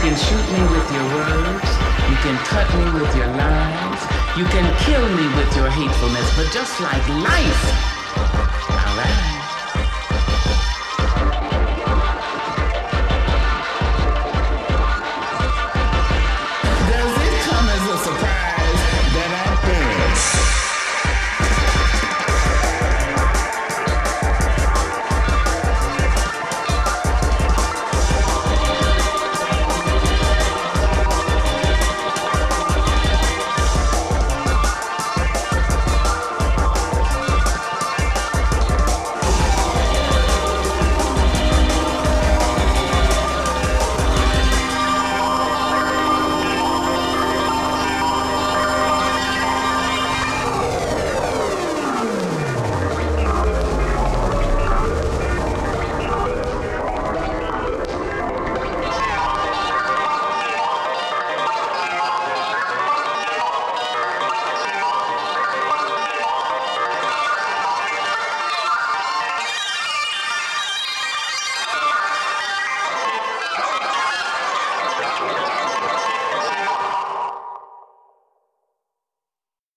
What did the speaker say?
can shoot me with your words. You can cut me with your lies. You can kill me with your hatefulness. But just like life, alright.